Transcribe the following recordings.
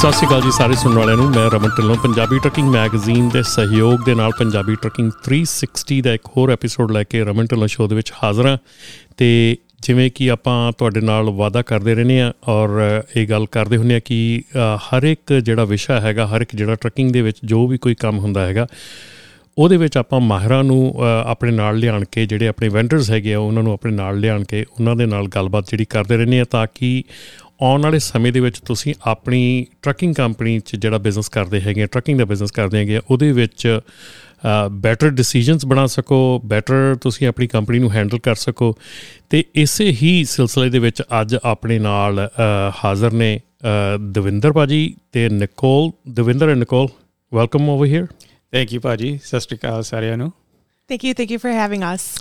ਸਤਿ ਸ਼੍ਰੀ ਅਕਾਲ ਜੀ, ਸਾਰੇ ਸੁਣਨ ਵਾਲਿਆਂ ਨੂੰ। ਮੈਂ ਰਮਨ ਢਿੱਲੋਂ, ਪੰਜਾਬੀ ਟਰੱਕਿੰਗ ਮੈਗਜ਼ੀਨ ਦੇ ਸਹਿਯੋਗ ਦੇ ਨਾਲ ਪੰਜਾਬੀ ਟਰੱਕਿੰਗ 360 ਦਾ ਇੱਕ ਹੋਰ ਐਪੀਸੋਡ ਲੈ ਕੇ ਰਮਨ ਢਿੱਲੋਂ ਸ਼ੋਅ ਦੇ ਵਿੱਚ ਹਾਜ਼ਰ ਹਾਂ। ਤੇ ਜਿਵੇਂ ਕਿ ਆਪਾਂ ਤੁਹਾਡੇ ਨਾਲ ਵਾਅਦਾ ਕਰਦੇ ਰਹਿੰਦੇ ਆ ਔਰ ਇਹ ਗੱਲ ਕਰਦੇ ਹੁੰਦੇ ਆ ਕਿ ਹਰ ਇੱਕ ਜਿਹੜਾ ਵਿਸ਼ਾ ਹੈਗਾ, ਹਰ ਇੱਕ ਜਿਹੜਾ ਟਰੱਕਿੰਗ ਦੇ ਵਿੱਚ ਜੋ ਵੀ ਕੋਈ ਕੰਮ ਹੁੰਦਾ ਹੈਗਾ, ਉਹਦੇ ਵਿੱਚ ਆਪਾਂ ਮਾਹਿਰਾਂ ਨੂੰ ਆਪਣੇ ਨਾਲ ਲਿਆਣ ਕੇ, ਜਿਹੜੇ ਆਪਣੇ ਵੈਂਡਰਸ ਹੈਗੇ ਆ, ਉਹਨਾਂ ਨੂੰ ਆਪਣੇ ਨਾਲ ਲਿਆਣ ਕੇ, ਉਹਨਾਂ ਦੇ ਨਾਲ ਗੱਲਬਾਤ ਜਿਹੜੀ ਕਰਦੇ ਰਹਿੰਦੇ ਆ ਤਾਂ ਕਿ ਆਉਣ ਵਾਲੇ ਸਮੇਂ ਦੇ ਵਿੱਚ ਤੁਸੀਂ ਆਪਣੀ ਟਰੱਕਿੰਗ ਕੰਪਨੀ 'ਚ ਜਿਹੜਾ ਬਿਜ਼ਨਸ ਕਰਦੇ ਹੈਗੇ ਟਰੱਕਿੰਗ ਦਾ ਬਿਜ਼ਨਸ ਕਰਦੇ ਹੈਗੇ ਉਹਦੇ ਵਿੱਚ ਬੈਟਰ ਡਿਸੀਜਨਸ ਬਣਾ ਸਕੋ ਬੈਟਰ ਤੁਸੀਂ ਆਪਣੀ ਕੰਪਨੀ ਨੂੰ ਹੈਂਡਲ ਕਰ ਸਕੋ। ਤੇ ਇਸੇ ਹੀ ਸਿਲਸਿਲੇ ਦੇ ਵਿੱਚ ਅੱਜ ਆਪਣੇ ਨਾਲ ਹਾਜ਼ਰ ਨੇ ਦਵਿੰਦਰ ਬਾਜੀ ਤੇ Nicole, Davinder and Nicole welcome over here thank you ਬਾਜੀ ਸਤਿ ਸ਼੍ਰੀ ਅਕਾਲ ਸਾਰਿਆਂ ਨੂੰ। Thank you. Thank you for having us.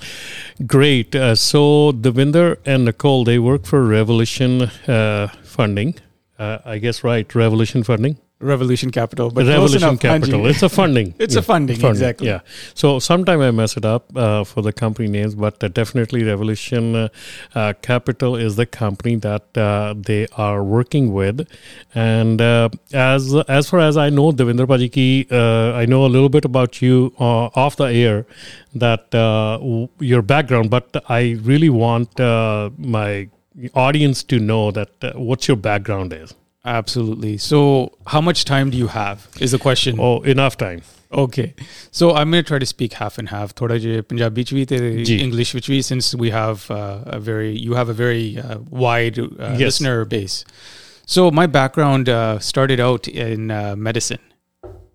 Great. Uh, so, Devinder and Nicole, they work for Revolution uh, Funding. Uh, I guess, right? Revolution Funding. Revolution Capital, but Revolution Capital. It's a funding. it's yeah. a funding, funding, exactly. Yeah. So sometime I mess it up uh, for the company names, but uh, definitely Revolution uh, uh Capital is the company that uh, they are working with. And uh, as as far as I know, Devinder Pajiki, I know a little bit about you off the air, that w- your background, but I really want my audience to know that what your background is. Absolutely. So, how much time do you have? Is the question. Oh, enough time. Okay. So, I'm going to try to speak half and half. Thoda je Punjabi ch te English vich vi since we have uh, a very you have a very uh, wide uh, yes. listener base. So, my background uh, started out in uh, medicine.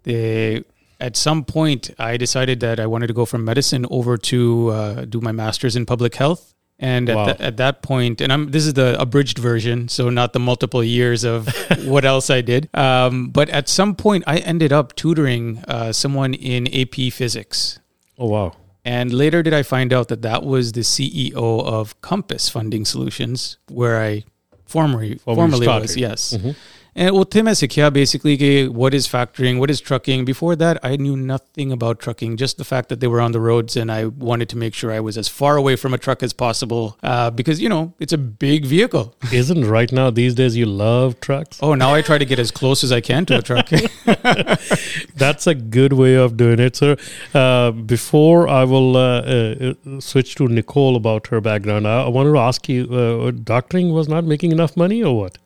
They, at some point, I decided that I wanted to go from medicine over to uh, do my master's in public health and wow. at, at, that point, and I'm this is the abridged version, so not the multiple years of what else I did. Um, but at some point, I ended up tutoring uh, someone in AP Physics. Oh wow! And later, did I find out that that was the CEO of Compass Funding Solutions, where I formerly formerly, formerly was. Yes. Mm-hmm. And uthe said, "Yeah, basically what is factoring, what is trucking. Before that, I knew nothing about trucking, just the fact that they were on the roads and I wanted to make sure I was as far away from a truck as possible uh, because, you know, it's a big vehicle. Isn't right now, these days, you love trucks? Oh, now I try to get as close as I can to a truck. That's a good way of doing it, sir. Uh, before I will uh, uh switch to Nicole about her background, I, I wanted to ask you uh, doctoring was not making enough money or what?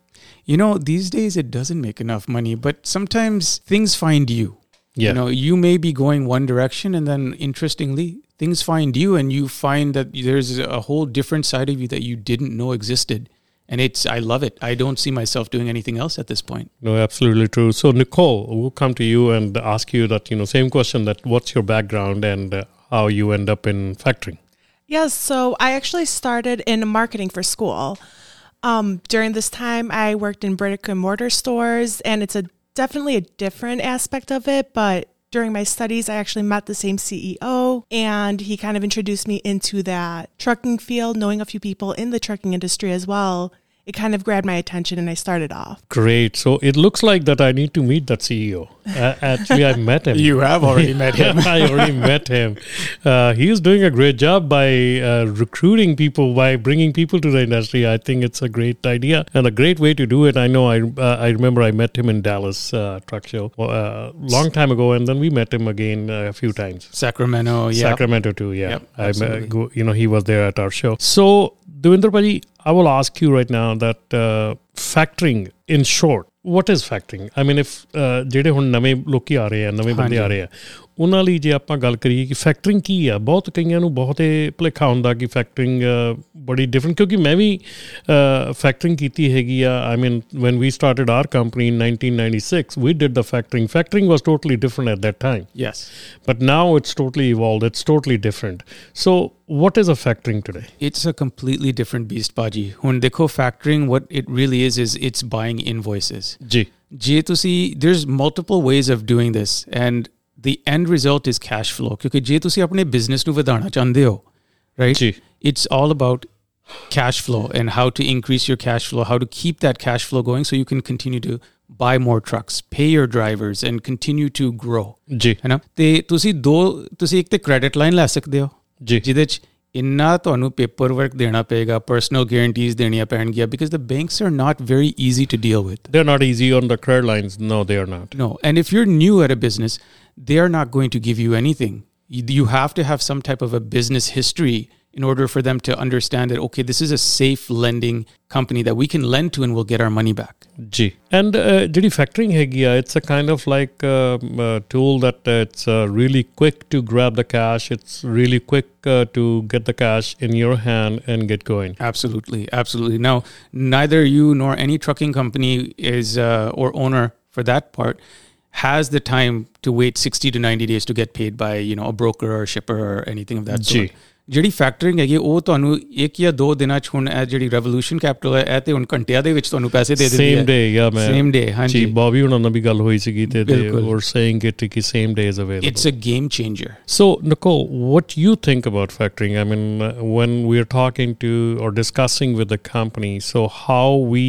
You know, these days it doesn't make enough money, but sometimes things find you. Yeah. You know, you may be going one direction and then interestingly, things find you and you find that there's a whole different side of you that you didn't know existed. And it's, I love it. I don't see myself doing anything else at this point. No, absolutely true. So, Nicole, we'll come to you and ask you that, you know, same question that what's your background and uh, how you end up in factoring? Yes. So, I actually started in marketing for school. Um, during this time, I worked in brick and mortar stores, and it's a definitely a different aspect of it. But during my studies, I actually met the same CEO, and he kind of introduced me into that trucking field, knowing a few people in the trucking industry as well it kind of grabbed my attention and I started off. Great. So it looks like that I need to meet that CEO. Uh, actually, I met him. You have already met him. I already met him. Uh, he is doing a great job by uh, recruiting people, by bringing people to the industry. I think it's a great idea and a great way to do it. I know I uh, I remember I met him in Dallas uh, Truck Show a uh, long time ago, and then we met him again a few times. Sacramento, yeah. Sacramento too, yeah. Yep, I met, you know, he was there at our show. So, Devinder Paji, I will ask you right now that uh, factoring in short what is factoring i mean if uh, ਜਿਹੜੇ ਹੁਣ ਨਵੇਂ ਲੋਕੀ ਆ ਰਹੇ ਆ ਨਵੇਂ ਬੰਦੇ ਆ ਰਹੇ ਆ ਉਹਨਾਂ ਲਈ ਜੇ ਆਪਾਂ ਗੱਲ ਕਰੀਏ ਕਿ ਫੈਕਟਰਿੰਗ ਕੀ ਆ ਬਹੁਤ ਕਈਆਂ ਨੂੰ ਬਹੁਤੇ ਭੁਲੇਖਾ ਹੁੰਦਾ ਕਿ ਫੈਕਟਰਿੰਗ ਬੜੀ ਡਿਫਰੈਂਟ ਕਿਉਂਕਿ ਮੈਂ ਵੀ ਫੈਕਟਰਿੰਗ ਕੀਤੀ ਹੈਗੀ ਆ I mean when we started our company in 1996 we did the factoring factoring was totally different at that time yes but now it's totally evolved it's totally different so what is a factoring today it's a completely different beast baji when dekho factoring what it really is is it's buying invoices ਜੇ ਤੁਸੀਂ there's multiple ways of doing this and the end result is cash flow ਕਿਉਂਕਿ ਜੇ ਤੁਸੀਂ ਆਪਣੇ business ਨੂੰ ਵਧਾਉਣਾ ਚਾਹੁੰਦੇ ਹੋ right ਜੀ it's all about cash flow and how to increase your cash flow how to keep that cash flow going so you can continue to buy more trucks pay your drivers and continue to grow ਜੀ ਹੈ ਨਾ ਤੇ ਤੁਸੀਂ ਦੋ ਤੁਸੀਂ ਇੱਕ ਤੇ credit line ਲੈ ਸਕਦੇ ਹੋ ਜੀ ਜਿਹਦੇ ਚ ਇੰਨਾ ਤੁਹਾਨੂੰ ਪੇਪਰ ਵਰਕ ਦੇਣਾ ਪਏਗਾ ਪਰਸਨਲ ਗਾਰੰਟੀਜ਼ ਦੇਣੀਆਂ ਪੈਣਗੀਆਂ because the banks are not very easy to deal with they're not easy on the credit lines no they are not No, and if you're new at a business, they are not going to give you anything. You, you have to have some type of a business history in order for them to understand that, okay, this is a safe lending company that we can lend to and we'll get our money back. Ji and ਜਿਹੜੀ factoring ਹੈਗੀ ਆ it's a kind of like tool that it's really quick to grab the cash it's really quick uh, to get the cash in your hand and get going Absolutely, absolutely. Now, neither you nor any trucking company is, uh, or owner for that part, has the time to wait 60 to 90 days to get paid by, you know, a broker or a shipper or anything of that ਜੀ। sort. ਜਿਹੜੀ factoring ਹੈਗੀ ਉਹ ਤੁਹਾਨੂੰ ਇੱਕ ਜਾਂ ਦੋ ਦਿਨਾਂ ਚ ਹੁਣ ਇਹ ਜਿਹੜੀ ਰੈਵੋਲੂਸ਼ਨ ਕੈਪੀਟਲ ਹੈ ਇਹ ਤੇ ਹੁਣ ਘੰਟਿਆਂ ਦੇ ਵਿੱਚ ਤੁਹਾਨੂੰ ਪੈਸੇ ਦੇ ਦਿੰਦੀ ਹੈ same day yeah man Same day, ਜੀ ਹਾਂਜੀ ਬੌਬੀ ਉਹਨਾਂ ਨਾਲ ਵੀ ਗੱਲ ਹੋਈ ਸੀਗੀ ਤੇ they ਬਿਲਕੁਲ। were saying it ਕਿ same day is available it's a game changer So, Nicole, what you think about factoring? I mean, uh, when we are talking to or discussing with the company, so how we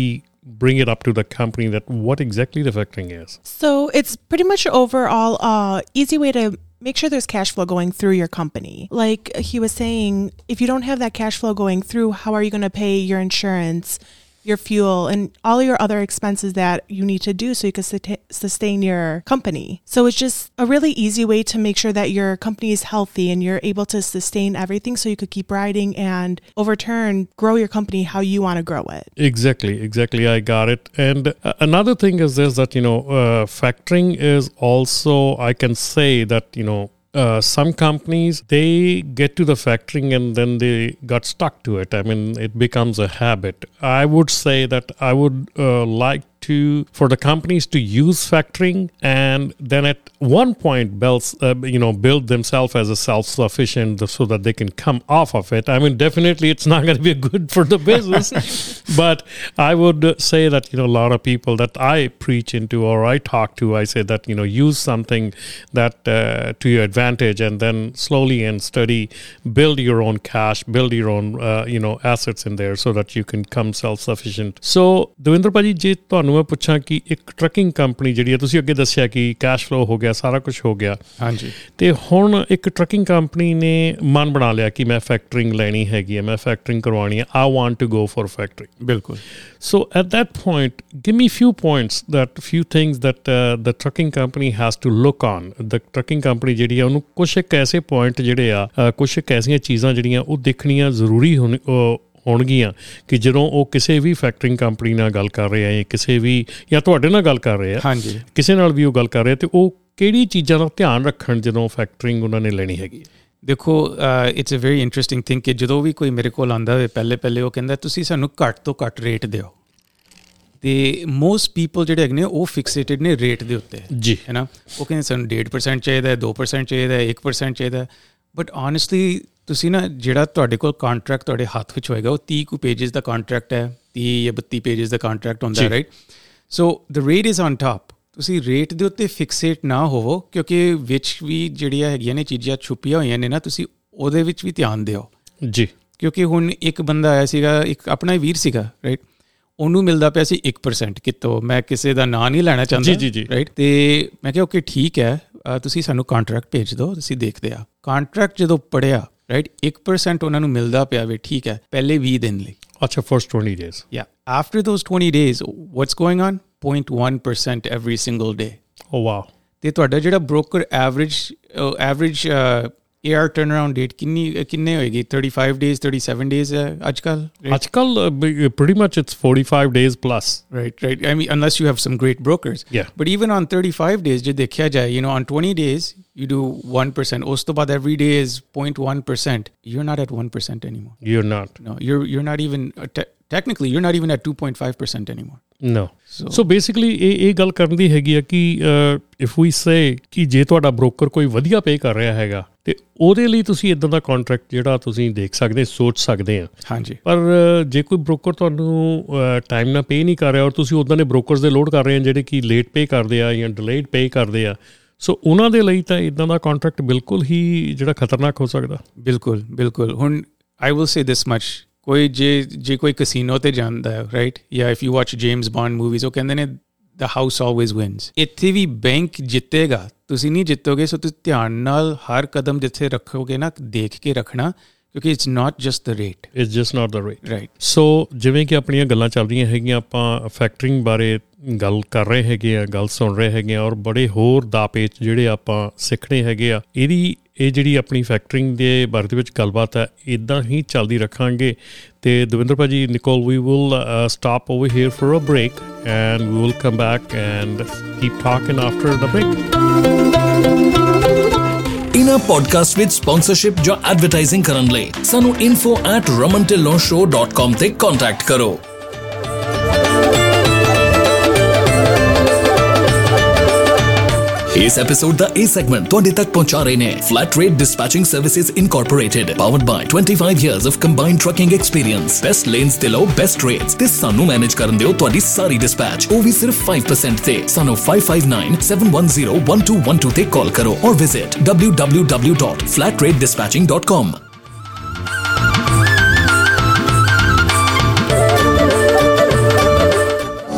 bring it up to the company that what exactly the factoring is? So it's pretty much overall uh easy way to make sure there's cash flow going through your company. Like he was saying, if you don't have that cash flow going through, how are you going to pay your insurance, your fuel, and all your other expenses that you need to do so you can sust- sustain your company? So it's just a really easy way to make sure that your company is healthy and you're able to sustain everything so you could keep riding and overturn grow your company how you want to grow it. Exactly, exactly. I got it. And uh, another thing is this that, you know, uh, factoring is also, I can say that, you know, uh, some companies they get to the factoring and then they got stuck to it. I mean, it becomes a habit. I would say that I would uh, like to for the companies to use factoring and then at one point bells uh, you know build themselves as a self-sufficient so that they can come off of it. I mean definitely it's not going to be good for the business but i would say that you know a lot of people that i preach into or i talk to i say that you know use something that uh, to your advantage and then slowly and steady build your own cash build your own uh, you know assets in there so that you can come self-sufficient. So devinder ji ਤੁਹਾਨੂੰ ਮੈਂ ਪੁੱਛਾਂ ਕਿ ਇੱਕ trucking company ਜਿਹੜੀ ਹੈ ਤੁਸੀਂ ਅੱਗੇ ਦੱਸਿਆ ਕਿ ਕੈਸ਼ ਫਲੋ ਹੋ ਗਿਆ ਸਾਰਾ ਕੁਝ ਹੋ ਗਿਆ। ਹਾਂਜੀ। ਤੇ ਹੁਣ ਇੱਕ ਟਰੱਕਿੰਗ ਕੰਪਨੀ ਨੇ ਮਨ ਬਣਾ ਲਿਆ ਕਿ ਮੈਂ ਫੈਕਟਰਿੰਗ ਲੈਣੀ ਹੈਗੀ ਹੈ ਮੈਂ ਫੈਕਟਰਿੰਗ ਕਰਵਾਉਣੀ ਹੈ I want to go for factoring ਬਿਲਕੁਲ। At that point, give me few points that few things that uh, the trucking company has to look on. The trucking company ਜਿਹੜੀ ਆ ਉਹਨੂੰ ਕੁਝ ਇੱਕ ਐਸੇ ਪੁਆਇੰਟ ਜਿਹੜੇ ਆ ਕੁਝ ਇੱਕ ਐਸੀਆਂ ਚੀਜ਼ਾਂ ਜਿਹੜੀਆਂ ਉਹ ਦੇਖਣੀਆਂ ਜ਼ਰੂਰੀ ਹੋਣ ਹੋਣਗੀਆਂ ਕਿ ਜਦੋਂ ਉਹ ਕਿਸੇ ਵੀ ਫੈਕਟਰਿੰਗ ਕੰਪਨੀ ਨਾਲ ਗੱਲ ਕਰ ਰਹੇ ਆ ਜਾਂ ਕਿਸੇ ਵੀ ਜਾਂ ਤੁਹਾਡੇ ਨਾਲ ਗੱਲ ਕਰ ਰਹੇ ਆ ਕਿਸੇ ਨਾਲ ਵੀ ਉਹ ਗੱਲ ਕਰ ਰਹੇ ਤੇ ਉਹ ਕਿਹੜੀ ਚੀਜ਼ਾਂ ਦਾ ਧਿਆਨ ਰੱਖਣ ਜਦੋਂ ਫੈਕਟਰਿੰਗ ਉਹਨਾਂ ਨੇ ਲੈਣੀ ਹੈਗੀ? ਦੇਖੋ it's a very interesting thing ਕਿ ਜਦੋਂ ਵੀ ਕੋਈ ਮੇਰੇ ਕੋਲ ਆਂਦਾ ਹੋਵੇ ਪਹਿਲੇ ਪਹਿਲੇ ਉਹ ਕਹਿੰਦਾ ਤੁਸੀਂ ਸਾਨੂੰ ਘੱਟ ਤੋਂ ਘੱਟ ਰੇਟ ਦਿਓ। ਤੇ ਮੋਸਟ ਪੀਪਲ ਜਿਹੜੇ ਹੈਗੇ ਨੇ ਉਹ ਫਿਕਸੇਟਡ ਨੇ ਰੇਟ ਦੇ ਉੱਤੇ। ਜੀ। ਹੈ ਨਾ? ਉਹ ਕਹਿੰਦੇ ਸਾਨੂੰ 1.5% ਚਾਹੀਦਾ ਹੈ 2% ਚਾਹੀਦਾ ਹੈ 1% ਚਾਹੀਦਾ ਬਟ ਓਨੈਸਟਲੀ ਤੁਸੀਂ ਨਾ ਜਿਹੜਾ ਤੁਹਾਡੇ ਕੋਲ ਕੰਟਰੈਕਟ ਤੁਹਾਡੇ ਹੱਥ ਵਿੱਚ ਹੋਏਗਾ ਉਹ 30 ਕੁ ਪੇजेस ਦਾ ਕੰਟਰੈਕਟ ਹੈ 30 ਜਾਂ 32 ਪੇजेस ਦਾ ਕੰਟਰੈਕਟ ਹੁੰਦਾ ਹੈ right so the rate is on top ਤੁਸੀਂ ਰੇਟ ਦੇ ਉੱਤੇ ਫਿਕਸੇਟ ਨਾ ਹੋਵੋ ਕਿਉਂਕਿ ਵਿੱਚ ਵੀ ਜਿਹੜੀਆਂ ਹੈਗੀਆਂ ਨੇ ਚੀਜ਼ਾਂ ਛੁਪੀਆਂ ਹੋਈਆਂ ਨੇ ਨਾ ਤੁਸੀਂ ਉਹਦੇ ਵਿੱਚ ਵੀ ਧਿਆਨ ਦਿਓ। ਜੀ। ਕਿਉਂਕਿ ਹੁਣ ਇੱਕ ਬੰਦਾ ਆਇਆ ਸੀਗਾ ਇੱਕ ਆਪਣਾ ਵੀਰ ਸੀਗਾ ਰਾਈਟ ਉਹਨੂੰ ਮਿਲਦਾ ਪਿਆ ਸੀ 1% ਕਿਤੋਂ। ਮੈਂ ਕਿਸੇ ਦਾ ਨਾਂ ਨਹੀਂ ਲੈਣਾ ਚਾਹੁੰਦਾ ਰਾਈਟ ਤੇ ਮੈਂ ਕਿਹਾ ਓਕੇ ਠੀਕ ਹੈ। ਤੁਸੀਂ ਸਾਨੂੰ ਕੰਟਰੈਕਟ ਭੇਜ ਦਿਓ ਤੁਸੀਂ ਦੇਖਦੇ ਆ ਕੰਟਰੈਕਟ ਜਦੋਂ ਪੜਿਆ ਰਾਈਟ 1% ਉਹਨਾਂ ਨੂੰ ਮਿਲਦਾ ਪਿਆ ਵੇ ਠੀਕ ਹੈ ਪਹਿਲੇ 20 ਦਿਨ ਲਈ ਅੱਛਾ first 20 days Yeah. After those 20 days, what's going on? 0.1% every single day. Oh wow ਤੇ ਤੁਹਾਡਾ ਜਿਹੜਾ broker average average AR turnaround date ਕਿੰਨੀ ਕਿੰਨੇ ਹੋਏਗੀ 35 days 37 days ਅੱਜ ਕੱਲ ਅੱਜ ਕੱਲ pretty much it's 45 days plus right right I mean unless you have some great brokers Yeah. but even on 35 days ਜੇ ਦੇਖਿਆ ਜਾਏ you know on 20 days you do 1% ਉਸ ਤੋਂ ਬਾਅਦ every day is 0.1% you're not at 1% anymore you're not no you're you're not even uh, te- technically you're not even at 2.5% anymore no So- so basically ਇਹ ਇਹ ਗੱਲ ਕਰਨ ਦੀ ਹੈਗੀ ਆ ਕਿ ਇਫ ਵੀ ਸੇ ਕਿ ਜੇ ਤੁਹਾਡਾ ਬ੍ਰੋਕਰ ਕੋਈ ਵਧੀਆ ਪੇ ਕਰ ਰਿਹਾ ਹੈਗਾ ਤੇ ਉਹਦੇ ਲਈ ਤੁਸੀਂ ਇਦਾਂ ਦਾ ਕੰਟਰੈਕਟ ਜਿਹੜਾ ਤੁਸੀਂ ਦੇਖ ਸਕਦੇ ਸੋਚ ਸਕਦੇ ਆ। ਹਾਂਜੀ। ਪਰ ਜੇ ਕੋਈ ਬ੍ਰੋਕਰ ਤੁਹਾਨੂੰ ਟਾਈਮ ਨਾਲ ਪੇ ਨਹੀਂ ਕਰ ਰਿਹਾ ਔਰ ਤੁਸੀਂ ਉਦਾਂ ਦੇ ਬ੍ਰੋਕਰਸ ਦੇ ਲੋਡ ਕਰ ਰਹੇ ਆ ਜਿਹੜੇ ਕਿ ਲੇਟ ਪੇ ਕਰਦੇ ਆ ਜਾਂ ਡਿਲੇਡ ਪੇ ਕਰਦੇ ਆ ਸੋ ਉਹਨਾਂ ਦੇ ਲਈ ਤਾਂ ਇਦਾਂ ਦਾ ਕੰਟਰੈਕਟ ਬਿਲਕੁਲ ਹੀ ਜਿਹੜਾ ਖਤਰਨਾਕ ਹੋ ਸਕਦਾ। ਬਿਲਕੁਲ ਬਿਲਕੁਲ। ਹੁਣ I will say this much ਕੋਈ ਜੇ ਜੇ ਕੋਈ ਕਸੀਨੋ ਤੇ ਜਾਂਦਾ ਹੈ ਰਾਈਟ ਜਾਂ if you watch James Bond movies ਉਹ ਕਹਿੰਦੇ ਨੇ ਦ ਹਾਊਸ ਆਲਵੇਜ਼ ਵਿਨਸ ਇੱਥੇ ਵੀ ਬੈਂਕ ਜਿੱਤੇਗਾ, ਤੁਸੀਂ ਨਹੀਂ ਜਿੱਤੋਗੇ, ਸੋ ਤੁਸੀਂ ਧਿਆਨ ਨਾਲ ਹਰ ਕਦਮ ਜਿੱਥੇ ਰੱਖੋਗੇ ਨਾ, ਦੇਖ ਕੇ ਰੱਖਣਾ। ਕਿਉਂਕਿ it's not just the rate it's just not the rate right so ਜਿਵੇਂ ਕਿ ਆਪਣੀਆਂ ਗੱਲਾਂ ਚੱਲਦੀਆਂ ਹੈਗੀਆਂ ਆਪਾਂ ਫੈਕਟਰਿੰਗ ਬਾਰੇ ਗੱਲ ਕਰ ਰਹੇ ਹੈਗੇ ਆ ਗੱਲ ਸੁਣ ਰਹੇ ਹੈਗੇ ਆ ਔਰ ਬੜੇ ਹੋਰ ਦਾਪੇਚ ਜਿਹੜੇ ਆਪਾਂ ਸਿੱਖਣੇ ਹੈਗੇ ਆ ਇਹਦੀ ਇਹ ਜਿਹੜੀ ਆਪਣੀ ਫੈਕਟਰਿੰਗ ਦੇ ਬਾਰੇ ਦੇ ਵਿੱਚ ਗੱਲਬਾਤ ਹੈ ਇਦਾਂ ਹੀ ਚੱਲਦੀ ਰੱਖਾਂਗੇ। ਤੇ ਦਵਿੰਦਰ ਭਾਜੀ Nicole we will stop over here for a break and we will come back and keep talking after the break ਇਨਾ ਪੋਡਕਾਸਟ ਵਿੱਚ ਸਪਾਂਸਰਸ਼ਿਪ ਜਾਂ ਐਡਵਰਟਾਈਜ਼ਿੰਗ ਕਰਨ ਲਈ ਸਾਨੂੰ info@ramantillonshow.com ਤੇ ਕੰਟੈਕਟ ਕਰੋ। ਇਸ ਐਪੀਸੋਡ ਦਾ ਇਹ ਸੈਗਮੈਂਟ ਤੁਹਾਡੇ ਤੱਕ ਪਹੁੰਚਾ ਰਹੇ ਨੇ flat rate dispatching services incorporated powered by 25 years of combined trucking experience best lanes ਤੇ ਲਓ ਬੈਸਟ ਰੇਟਸ ਤੇ ਸਾਨੂੰ ਮੈਨੇਜ ਕਰਨ ਦਿਓ ਤੁਹਾਡੀ ਸਾਰੀ ਡਿਸਪੈਚ ਉਹ ਵੀ ਸਿਰਫ 5% ਤੇ। ਸਾਨੂੰ 5597101212 ਤੇ ਕਾਲ ਕਰੋ or visit www.flatratedispatching.com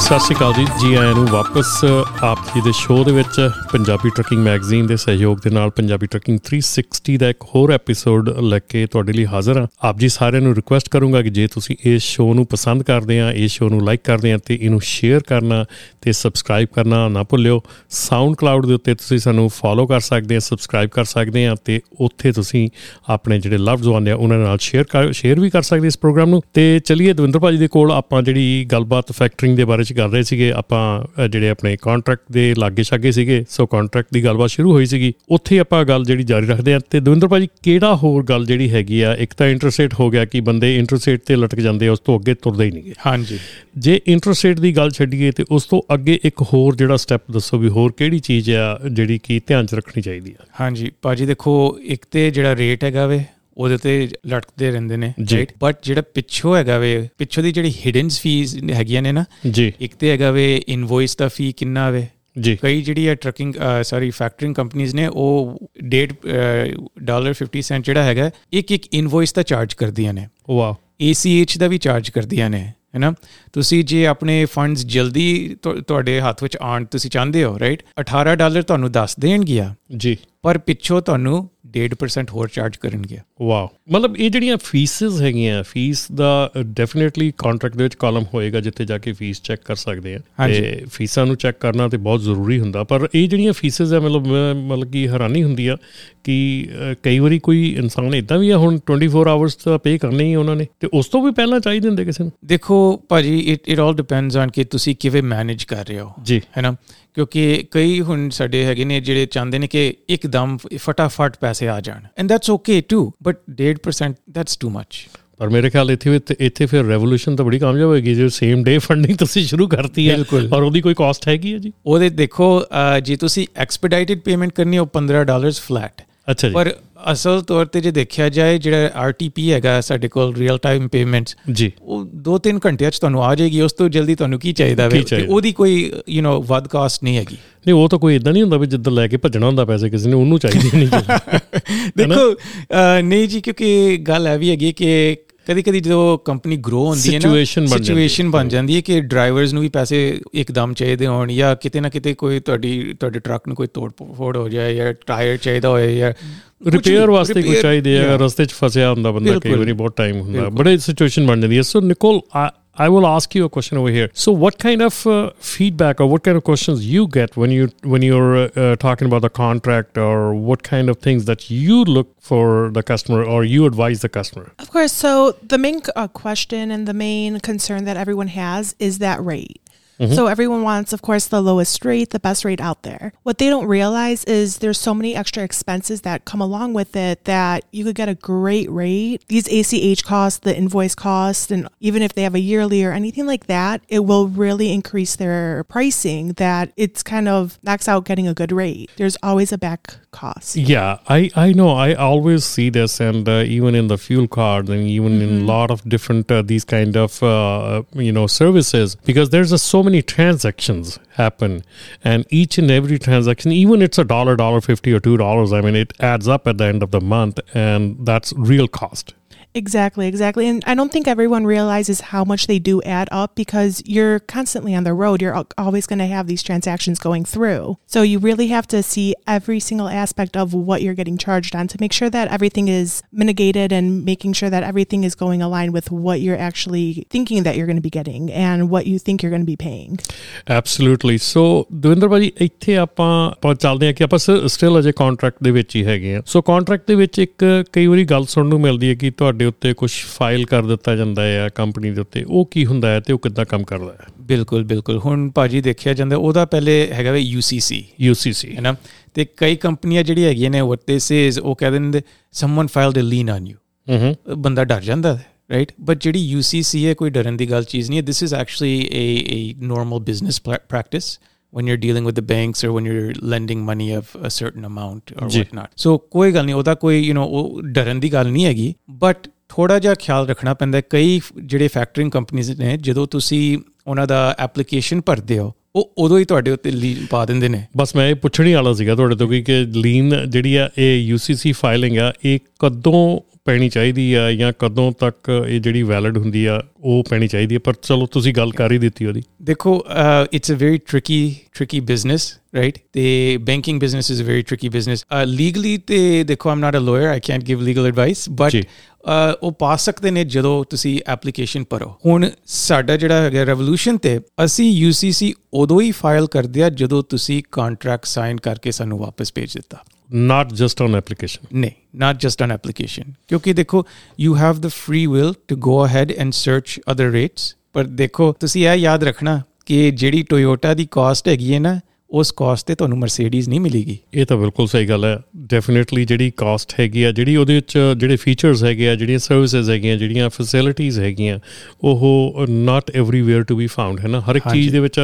ਸਤਿ ਸ਼੍ਰੀ ਅਕਾਲ ਜੀ। ਜੀ ਆਇਆਂ ਨੂੰ ਵਾਪਸ ਆਪ ਜੀ ਦੇ ਸ਼ੋਅ ਦੇ ਵਿੱਚ ਪੰਜਾਬੀ ਟਰੱਕਿੰਗ ਮੈਗਜ਼ੀਨ ਦੇ ਸਹਿਯੋਗ ਦੇ ਨਾਲ ਪੰਜਾਬੀ ਟਰੱਕਿੰਗ 360 ਦਾ ਇੱਕ ਹੋਰ ਐਪੀਸੋਡ ਲੈ ਕੇ ਤੁਹਾਡੇ ਲਈ ਹਾਜ਼ਰ ਹਾਂ। ਆਪ ਜੀ ਸਾਰਿਆਂ ਨੂੰ ਰਿਕੁਐਸਟ ਕਰੂੰਗਾ ਕਿ ਜੇ ਤੁਸੀਂ ਇਸ ਸ਼ੋਅ ਨੂੰ ਪਸੰਦ ਕਰਦੇ ਆ ਇਸ ਸ਼ੋਅ ਨੂੰ ਲਾਈਕ ਕਰਦੇ ਆ ਤੇ ਇਹਨੂੰ ਸ਼ੇਅਰ ਕਰਨਾ ਤੇ ਸਬਸਕ੍ਰਾਈਬ ਕਰਨਾ ਨਾ ਭੁੱਲਿਓ। ਸਾਊਂਡ ਕਲਾਉਡ ਦੇ ਉੱਤੇ ਤੁਸੀਂ ਸਾਨੂੰ ਫੋਲੋ ਕਰ ਸਕਦੇ ਆ ਸਬਸਕ੍ਰਾਈਬ ਕਰ ਸਕਦੇ ਆ ਤੇ ਉੱਥੇ ਤੁਸੀਂ ਆਪਣੇ ਜਿਹੜੇ ਲਵਡ ਵਨ ਆ, ਉਹਨਾਂ ਨਾਲ ਸ਼ੇਅਰ ਸ਼ੇਅਰ ਵੀ ਕਰ ਸਕਦੇ ਇਸ ਪ੍ਰੋਗਰਾਮ ਨੂੰ। ਤੇ ਚਲਿਏ ਦਵਿੰਦਰ ਭਾਜੀ ਦੇ ਕੋਲ ਆਪਾਂ ਜਿਹੜੀ ਗੱਲਬਾਤ ਫੈਕਟਰਿੰਗ ਦੇ ਬਾਰੇ ਚ ਕਰ ਰਹੇ ਸੀਗੇ ਆਪਾਂ ਜਿਹੜੇ ਆਪਣੇ ਕੰਟਰੈਕਟ ਦੇ ਲਾਗੇ ਛਾਗੇ ਸੀਗੇ ਸੋ ਕੰਟਰੈਕਟ ਦੀ ਗੱਲਬਾਤ ਸ਼ੁਰੂ ਹੋਈ ਸੀਗੀ ਉੱਥੇ ਆਪਾਂ ਗੱਲ ਜਿਹੜੀ ਜਾਰੀ ਰੱਖਦੇ ਆ ਤੇ ਦਵਿੰਦਰ ਭਾਜੀ ਕਿਹੜਾ ਹੋਰ ਗੱਲ ਜਿਹੜੀ ਹੈਗੀ ਆ ਇੱਕ ਤਾਂ ਇੰਟਰਸਟ ਰੇਟ ਹੋ ਗਿਆ ਕਿ ਬੰਦੇ ਇੰਟਰਸਟ ਰੇਟ ਤੇ ਲਟਕ ਜਾਂਦੇ ਉਸ ਤੋਂ ਅੱਗੇ ਤੁਰਦੇ ਹੀ ਨਹੀਂਗੇ। ਹਾਂਜੀ। ਜੇ ਇੰਟਰਸਟ ਰੇਟ ਦੀ ਗੱਲ ਛੱਡੀਏ ਤੇ ਉਸ ਤੋਂ ਅੱਗੇ ਇੱਕ ਹੋਰ ਜਿਹੜਾ ਸਟੈਪ ਦੱਸੋ ਵੀ ਹੋਰ ਕਿਹੜੀ ਚੀਜ਼ ਆ ਜਿਹੜੀ ਕਿ ਧਿਆਨ 'ਚ ਰੱਖਣੀ ਚਾਹੀਦੀ ਆ? ਹਾਂਜੀ ਭਾਜੀ ਦੇਖੋ ਇੱਕ ਤੇ ਜਿਹੜਾ ਰੇਟ ਹੈਗਾ ਵੇ ਉਹਦੇ ਤੇ ਲਟਕਦੇ ਰਹਿੰਦੇ ਨੇ। ਰਾਈਟ ਬਟ ਜਿਹੜਾ ਪਿੱਛੋਂ ਹੈਗਾ ਵੇ ਪਿੱਛੋਂ ਦੀ ਜਿਹੜੀ ਹਿਡਨ ਫੀਸ ਹੈਗੀਆਂ ਨੇ ਨਾ ਜੀ। ਇੱਕ ਤੇ ਹੈਗਾ ਵੇ ਇਨਵੋਇਸ ਦਾ ਫੀ ਕਿੰਨਾ ਵੇ। ਜੀ। ਕਈ ਜਿਹੜੀ ਹੈ ਟਰੱਕਿੰਗ ਸੌਰੀ ਫੈਕਟਰਿੰਗ ਕੰਪਨੀਆਂ ਨੇ ਉਹ 1.5 ਡਾਲਰ 50 ਸੈਂਟ ਜਿਹੜਾ ਹੈਗਾ ਇੱਕ ਇੱਕ ਇਨਵੋਇਸ ਦਾ ਚਾਰਜ ਕਰਦੀਆਂ ਨੇ। ਵਾਓ। ACH ਦਾ ਵੀ ਚਾਰਜ ਕਰਦੀਆਂ ਨੇ ਹੈਨਾ ਤੁਸੀਂ ਜੇ ਆਪਣੇ ਫੰਡਸ ਜਲਦੀ ਤੁਹਾਡੇ ਹੱਥ ਵਿੱਚ ਆਣ ਤੁਸੀਂ ਚਾਹੁੰਦੇ ਹੋ ਰਾਈਟ 18 ਡਾਲਰ ਤੁਹਾਨੂੰ ਦੱਸ ਦੇਣਗੀਆਂ। ਜੀ। ਪਰ ਪਿੱਛੋਂ ਤੁਹਾਨੂੰ 1.5% ਹੋਰ ਚਾਰਜ ਕਰਨਗੇ। ਵਾਓ ਮਤਲਬ ਇਹ ਜਿਹੜੀਆਂ ਫੀਸਸ ਹੈਗੀਆਂ ਫੀਸ ਦਾ ਡੈਫੀਨਿਟਲੀ ਕੰਟਰੈਕਟ ਦੇ ਵਿੱਚ ਕਾਲਮ ਹੋਏਗਾ ਜਿੱਥੇ ਜਾ ਕੇ ਫੀਸ ਚੈੱਕ ਕਰ ਸਕਦੇ ਆ। ਤੇ ਫੀਸਾਂ ਨੂੰ ਚੈੱਕ ਕਰਨਾ ਤੇ ਬਹੁਤ ਜ਼ਰੂਰੀ ਹੁੰਦਾ। ਪਰ ਇਹ ਜਿਹੜੀਆਂ ਫੀਸਸ ਆ ਮਤਲਬ ਮਤਲਬ ਕਿ ਹੈਰਾਨੀ ਹੁੰਦੀ ਆ ਕਿ ਕਈ ਵਾਰੀ ਕੋਈ ਇਨਸਾਨ ਇਦਾਂ ਵੀ ਆ ਹੁਣ 24 ਆਵਰਸ ਤਾਂ ਪੇ ਕਰਨੇ ਹੀ ਉਹਨਾਂ ਨੇ। ਤੇ ਉਸ ਤੋਂ ਵੀ ਪਹਿਲਾਂ ਚਾਹੀਦੇ ਹੁੰਦੇ ਕਿਸੇ ਨੂੰ? ਦੇਖੋ ਭਾਜੀ it it all depends on ਕਿ ਤੁਸੀਂ ਕਿਵੇਂ ਮੈਨੇਜ ਕਰ ਰਹੇ ਹੋ। ਜੀ। ਹੈਨਾ ਕਿਉਂਕਿ ਕਈ ਹੁਣ ਸਾਡੇ ਹੈਗੇ ਨੇ ਜਿਹੜੇ ਚਾਹੁੰਦੇ ਨੇ ਕਿ ਇੱਕਦਮ ਫਟਾਫਟ ਪੈਸੇ ਆ ਜਾਣ। And that's okay too but 1.5% that's too much ਪਰ ਮੇਰੇ ਖਿਆਲ ਇੱਥੇ ਵੀ ਇੱਥੇ ਫਿਰ ਰੈਵੋਲੂਸ਼ਨ ਤਾਂ ਬੜੀ ਕਾਮਯਾਬ ਹੋਏਗੀ ਜੇ ਸੇਮ ਡੇ ਫੰਡਿੰਗ ਤੁਸੀਂ ਸ਼ੁਰੂ ਕਰਤੀ ਹੈ। ਔਰ ਉਹਦੀ ਕੋਈ ਕਾਸਟ ਹੈਗੀ ਹੈ ਜੀ? ਉਹਦੇ ਦੇਖੋ ਜੇ ਤੁਸੀਂ ਐਕਸਪੀਡਾਈਟਡ ਪੇਮੈਂਟ ਕਰਨੀ ਉਹ 15 ਡਾਲਰਸ ਫਲੈਟ ਅੱਛਾ ਜੀ। ਪਰ ਅਸਲ ਤੌਰ ਤੇ ਜੇ ਦੇਖਿਆ ਜਾਏ ਜਿਹੜਾ ਆਰਟੀਪੀ ਹੈਗਾ ਸਾਡੇ ਕੋਲ ਰੀਅਲ ਟਾਈਮ ਪੇਮੈਂਟਸ ਜੀ। ਉਹ 2-3 ਘੰਟਿਆਂ ਚ ਤੁਹਾਨੂੰ ਆ ਜਾਏਗੀ ਉਸ ਤੋਂ ਜਲਦੀ ਤੁਹਾਨੂੰ ਕੀ ਚਾਹੀਦਾ ਵੇ? ਉਹਦੀ ਕੋਈ ਯੂ نو ਵੱਧ ਕਾਸਟ ਨਹੀਂ ਹੈਗੀ। ਨਹੀਂ ਉਹ ਤਾਂ ਕੋਈ ਇਦਾਂ ਨਹੀਂ ਹੁੰਦਾ ਵੀ ਜਿੱਦਾਂ ਲੈ ਕੇ ਭੱਜਣਾ ਹੁੰਦਾ ਪੈਸੇ ਕਿਸੇ ਨੇ ਉਹਨੂੰ ਚਾਹੀਦੇ ਨਹੀਂ। ਦੇਖੋ ਨਹੀਂ ਜੀ ਕਿਉਂਕਿ ਗੱਲ ਇਹ ਵੀ ਹੈਗੀ ਕਿ ਕਦੀ ਕਦੀ ਜਦੋਂ ਕੰਪਨੀ ਗਰੋ ਹੁੰਦੀ ਹੈ ਨਾ ਸਿਚੁਏਸ਼ਨ ਬਣ ਜਾਂਦੀ ਹੈ ਕਿ ਡਰਾਈਵਰਸ ਨੂੰ ਵੀ ਪੈਸੇ ਇੱਕਦਮ ਚਾਹੀਦੇ ਹੋਣ ਜਾਂ ਕਿਤੇ ਨਾ ਕਿਤੇ ਕੋਈ ਤੁਹਾਡੀ ਤੁਹਾਡੇ ਟਰੱਕ ਨੂੰ ਕੋਈ ਤੋੜ ਫੋੜ ਹੋ ਜਾਏ ਜਾਂ ਟਾਇਰ ਚਾਹੀਦਾ ਹੋਏ ਜਾਂ ਰਿਪੇਅਰ ਵਾਸਤੇ ਕੋਈ ਚਾਹੀਦੇ ਆ ਰਸਤੇ 'ਚ ਫਸਿਆ ਹੁੰਦਾ ਬੰਦਾ ਕਈ ਵਾਰੀ ਬਹੁਤ ਟਾਈਮ ਹੁੰਦਾ। ਬੜੇ ਸਿਚੁਏਸ਼ਨ ਬਣ ਜਾਂਦੀ ਹੈ। So Nicole I will ask you a question over here. So, what kind of uh, feedback or what kind of questions you get when you when you're uh, uh, talking about the contract, or what kind of things that you look for the customer or you advise the customer? Of course. So, the main uh, question and the main concern that everyone has is that rate. Mm-hmm. So everyone wants, of course, the lowest rate, the best rate out there. What they don't realize is there's so many extra expenses that come along with it that you could get a great rate. These ACH costs, the invoice costs, and even if they have a yearly or anything like that, it will really increase their pricing that it's kind of knocks out getting a good rate. There's always a back cost. Yeah, I, I know. I always see this, and uh, even in the fuel card, and even mm-hmm. in a lot of different uh, these kind of uh, you know services, because there's a so many transactions happen and each and every transaction even it's a dollar dollar 50 or two dollars i mean it adds up at the end of the month and that's real cost Exactly, exactly. And I don't think everyone realizes how much they do add up because you're constantly on the road. You're always going to have these transactions going through. So you really have to see every single aspect of what you're getting charged on to make sure that everything is mitigated and making sure that everything is going aligned with what you're actually thinking that you're going to be getting and what you think you're going to be paying. Absolutely. So Davinder ਭਾਜੀ ਇੱਥੇ ਆਪਾਂ ਆਪਾਂ ਚੱਲਦੇ ਆ ਕਿ ਆਪਾਂ still ਅਜੇ contract ਦੇ ਵਿੱਚ ਹੀ ਹੈਗੇ ਆ ਸੋ ਕੰਟਰੈਕਟ ਦੇ ਵਿੱਚ ਇੱਕ ਕਈ ਵਾਰੀ ਗੱਲ ਸੁਣਨ ਨੂੰ ਮਿਲਦੀ ਹੈ ਕਿ ਤੁਹਾਡੇ ਉੱਤੇ ਕੁਝ ਫਾਈਲ ਕਰ ਦਿੱਤਾ ਜਾਂਦਾ ਹੈ ਕੰਪਨੀ ਦੇ ਉੱਤੇ ਉਹ ਕੀ ਹੁੰਦਾ ਹੈ ਤੇ ਉਹ ਕਿੱਦਾਂ ਕੰਮ ਕਰਦਾ ਹੈ? ਬਿਲਕੁਲ ਬਿਲਕੁਲ। ਹੁਣ ਭਾਜੀ ਦੇਖਿਆ ਜਾਂਦਾ ਉਹਦਾ ਪਹਿਲੇ ਹੈਗਾ ਵੇ UCC UCC ਹੈ ਨਾ? ਤੇ ਕਈ ਕੰਪਨੀਆਂ ਜਿਹੜੀ ਹੈਗੀਆਂ ਨੇ ਵਾਟ ਦੇ ਸੇਜ਼ ਉਹ ਕਹਿੰਦੇ ਨੇ ਸਮਨ ਫਾਈਲਡ ਅ ਲੀਨ ਔਨ ਯੂ ਹੂੰ ਬੰਦਾ ਡਰ ਜਾਂਦਾ ਹੈ right? But ਜਿਹੜੀ UCC ਹੈ ਕੋਈ ਡਰਨ ਦੀ ਗੱਲ ਚੀਜ਼ ਨਹੀਂ ਹੈ। This is actually a a normal business practice when you're dealing with the banks or when you're lending money of a certain amount or what not so ਕੋਈ ਗੱਲ ਨਹੀਂ ਉਹਦਾ ਕੋਈ you know ਉਹ ਡਰਨ ਦੀ ਗੱਲ ਨਹੀਂ ਹੈਗੀ but ਥੋੜਾ ਜਿਹਾ ਖਿਆਲ ਰੱਖਣਾ ਪੈਂਦਾ ਕਈ ਜਿਹੜੇ ਫੈਕਟਰਿੰਗ ਕੰਪਨੀਆਂ ਨੇ ਜਦੋਂ ਤੁਸੀਂ ਉਹਨਾਂ ਦਾ ਐਪਲੀਕੇਸ਼ਨ ਭਰਦੇ ਹੋ ਉਹ ਉਦੋਂ ਹੀ ਤੁਹਾਡੇ ਉੱਤੇ ਲੀਨ ਪਾ ਦਿੰਦੇ ਨੇ। ਬਸ ਮੈਂ ਇਹ ਪੁੱਛਣੀ ਵਾਲਾ ਸੀਗਾ ਤੁਹਾਡੇ ਤੋਂ ਕਿ ਲੀਨ ਜਿਹੜੀ ਆ ਇਹ ਯੂਸੀਸੀ ਫਾਈਲਿੰਗ ਆ ਇਹ ਕਦੋਂ ਪੈਣੀ ਚਾਹੀਦੀ ਆ ਜਾਂ ਕਦੋਂ ਤੱਕ ਇਹ ਜਿਹੜੀ ਵੈਲਿਡ ਹੁੰਦੀ ਆ ਉਹ ਪੈਣੀ ਚਾਹੀਦੀ ਹੈ ਪਰ ਚਲੋ ਤੁਸੀਂ ਗੱਲ ਕਰ ਹੀ ਦਿੱਤੀ ਉਹਦੀ। ਦੇਖੋ it's a very tricky tricky business right ਤੇ banking business is a very tricky business legally ਤੇ ਦੇਖੋ I'm not a lawyer I can't give legal advice but ਉਹ ਪਾ ਸਕਦੇ ਨੇ ਜਦੋਂ ਤੁਸੀਂ ਐਪਲੀਕੇਸ਼ਨ ਭਰੋ। ਹੁਣ ਸਾਡਾ ਜਿਹੜਾ ਹੈਗਾ ਰੈਵੋਲੂਸ਼ਨ ਤੇ ਅਸੀਂ UCC ਉਦੋਂ ਹੀ ਫਾਈਲ ਕਰਦੇ ਆ ਜਦੋਂ ਤੁਸੀਂ ਕੰਟਰੈਕਟ ਸਾਈਨ ਕਰਕੇ ਸਾਨੂੰ ਵਾਪਸ ਭੇਜ ਦਿੱਤਾ। Not just on application. no not just on application ਕਿਉਂਕਿ ਦੇਖੋ you have the free will to go ahead and search other rates ਪਰ ਦੇਖੋ ਤੁਸੀਂ ਇਹ ਯਾਦ ਰੱਖਣਾ ਕਿ ਜਿਹੜੀ ਟੋਯੋਟਾ ਦੀ ਕਾਸਟ ਹੈਗੀ ਹੈ ਨਾ ਉਸ ਕਾਸਟ ਤੇ ਤੁਹਾਨੂੰ ਮਰਸੀਡੀਜ਼ ਨਹੀਂ ਮਿਲੇਗੀ। ਇਹ ਤਾਂ ਬਿਲਕੁਲ ਸਹੀ ਗੱਲ ਹੈ। ਡੈਫੀਨਿਟਲੀ ਜਿਹੜੀ ਕਾਸਟ ਹੈਗੀ ਆ ਜਿਹੜੀ ਉਹਦੇ ਵਿੱਚ ਜਿਹੜੇ ਫੀਚਰਸ ਹੈਗੇ ਆ ਜਿਹੜੀਆਂ ਸਰਵਿਸਿਜ਼ ਹੈਗੀਆਂ ਜਿਹੜੀਆਂ ਫੈਸਿਲਿਟੀਆਂ ਹੈਗੀਆਂ ਉਹ not everywhere to be found ਹੈ ਨਾ? ਹਰ ਇੱਕ ਚੀਜ਼ ਦੇ ਵਿੱਚ